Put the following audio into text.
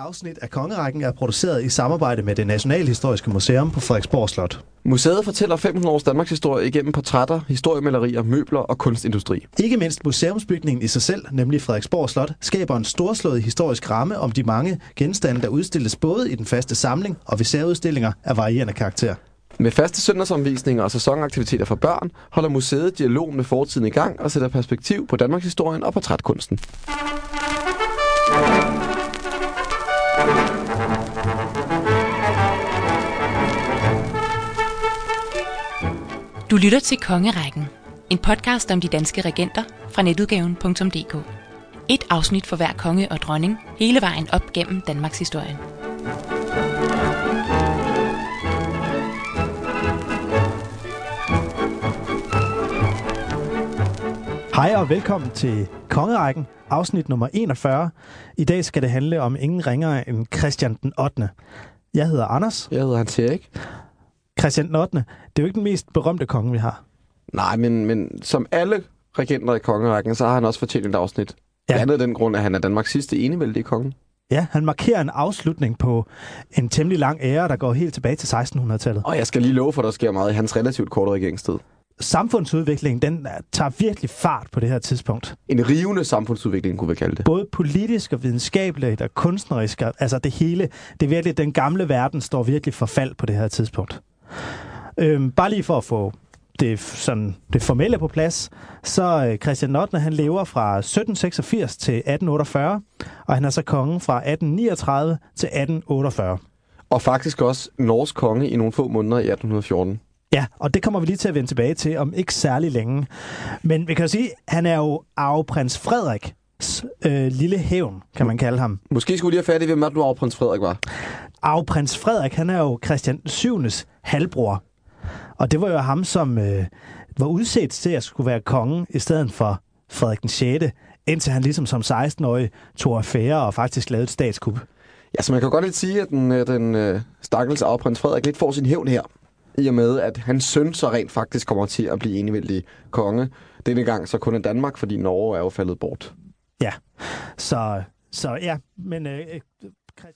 afsnit af Kongerækken er produceret i samarbejde med det Nationalhistoriske Museum på Frederiksborg Slot. Museet fortæller 500 års Danmarks historie igennem portrætter, historiemalerier, møbler og kunstindustri. Ikke mindst museumsbygningen i sig selv, nemlig Frederiksborg Slot, skaber en storslået historisk ramme om de mange genstande, der udstilles både i den faste samling og ved særudstillinger af varierende karakter. Med faste søndagsomvisninger og sæsonaktiviteter for børn holder museet dialog med fortiden i gang og sætter perspektiv på Danmarks historien og portrætkunsten. Du lytter til Kongerækken, en podcast om de danske regenter fra netudgaven.dk. Et afsnit for hver konge og dronning, hele vejen op gennem Danmarks historie. Hej og velkommen til Kongerækken, afsnit nummer 41. I dag skal det handle om ingen ringere end Christian den 8. Jeg hedder Anders. Jeg hedder Hans Erik. Christian den 8. Det er jo ikke den mest berømte konge, vi har. Nej, men, men som alle regenter i kongerækken, så har han også fortjent et afsnit. Ja. Blandt andet den grund, at han er Danmarks sidste enevældige konge. Ja, han markerer en afslutning på en temmelig lang ære, der går helt tilbage til 1600-tallet. Og jeg skal lige love for, at der sker meget i hans relativt korte regeringstid. Samfundsudviklingen, den tager virkelig fart på det her tidspunkt. En rivende samfundsudvikling, kunne vi kalde det. Både politisk og videnskabeligt og kunstnerisk, altså det hele, det er virkelig, den gamle verden står virkelig for fald på det her tidspunkt. Øhm, bare lige for at få det, sådan, det formelle på plads, så øh, Christian 8. han lever fra 1786 til 1848, og han er så konge fra 1839 til 1848. Og faktisk også norsk konge i nogle få måneder i 1814. Ja, og det kommer vi lige til at vende tilbage til om ikke særlig længe. Men vi kan jo sige, at han er jo arveprins Frederiks øh, lille hævn, kan man kalde ham. Måske skulle vi lige have fat i, hvem er det nu prins Frederik var. Arveprins Frederik, han er jo Christian 7. halvbror. Og det var jo ham, som øh, var udset til at skulle være konge i stedet for Frederik den 6., indtil han ligesom som 16-årig tog affære og faktisk lavede et statskup. Ja, så man kan godt lidt sige, at den, øh, den øh, stakkels arveprins Frederik lidt får sin hævn her. I og med, at hans søn så rent faktisk kommer til at blive enevældig konge. Denne gang så kun i Danmark, fordi Norge er jo faldet bort. Ja, så, så ja, men øh, øh, Christian...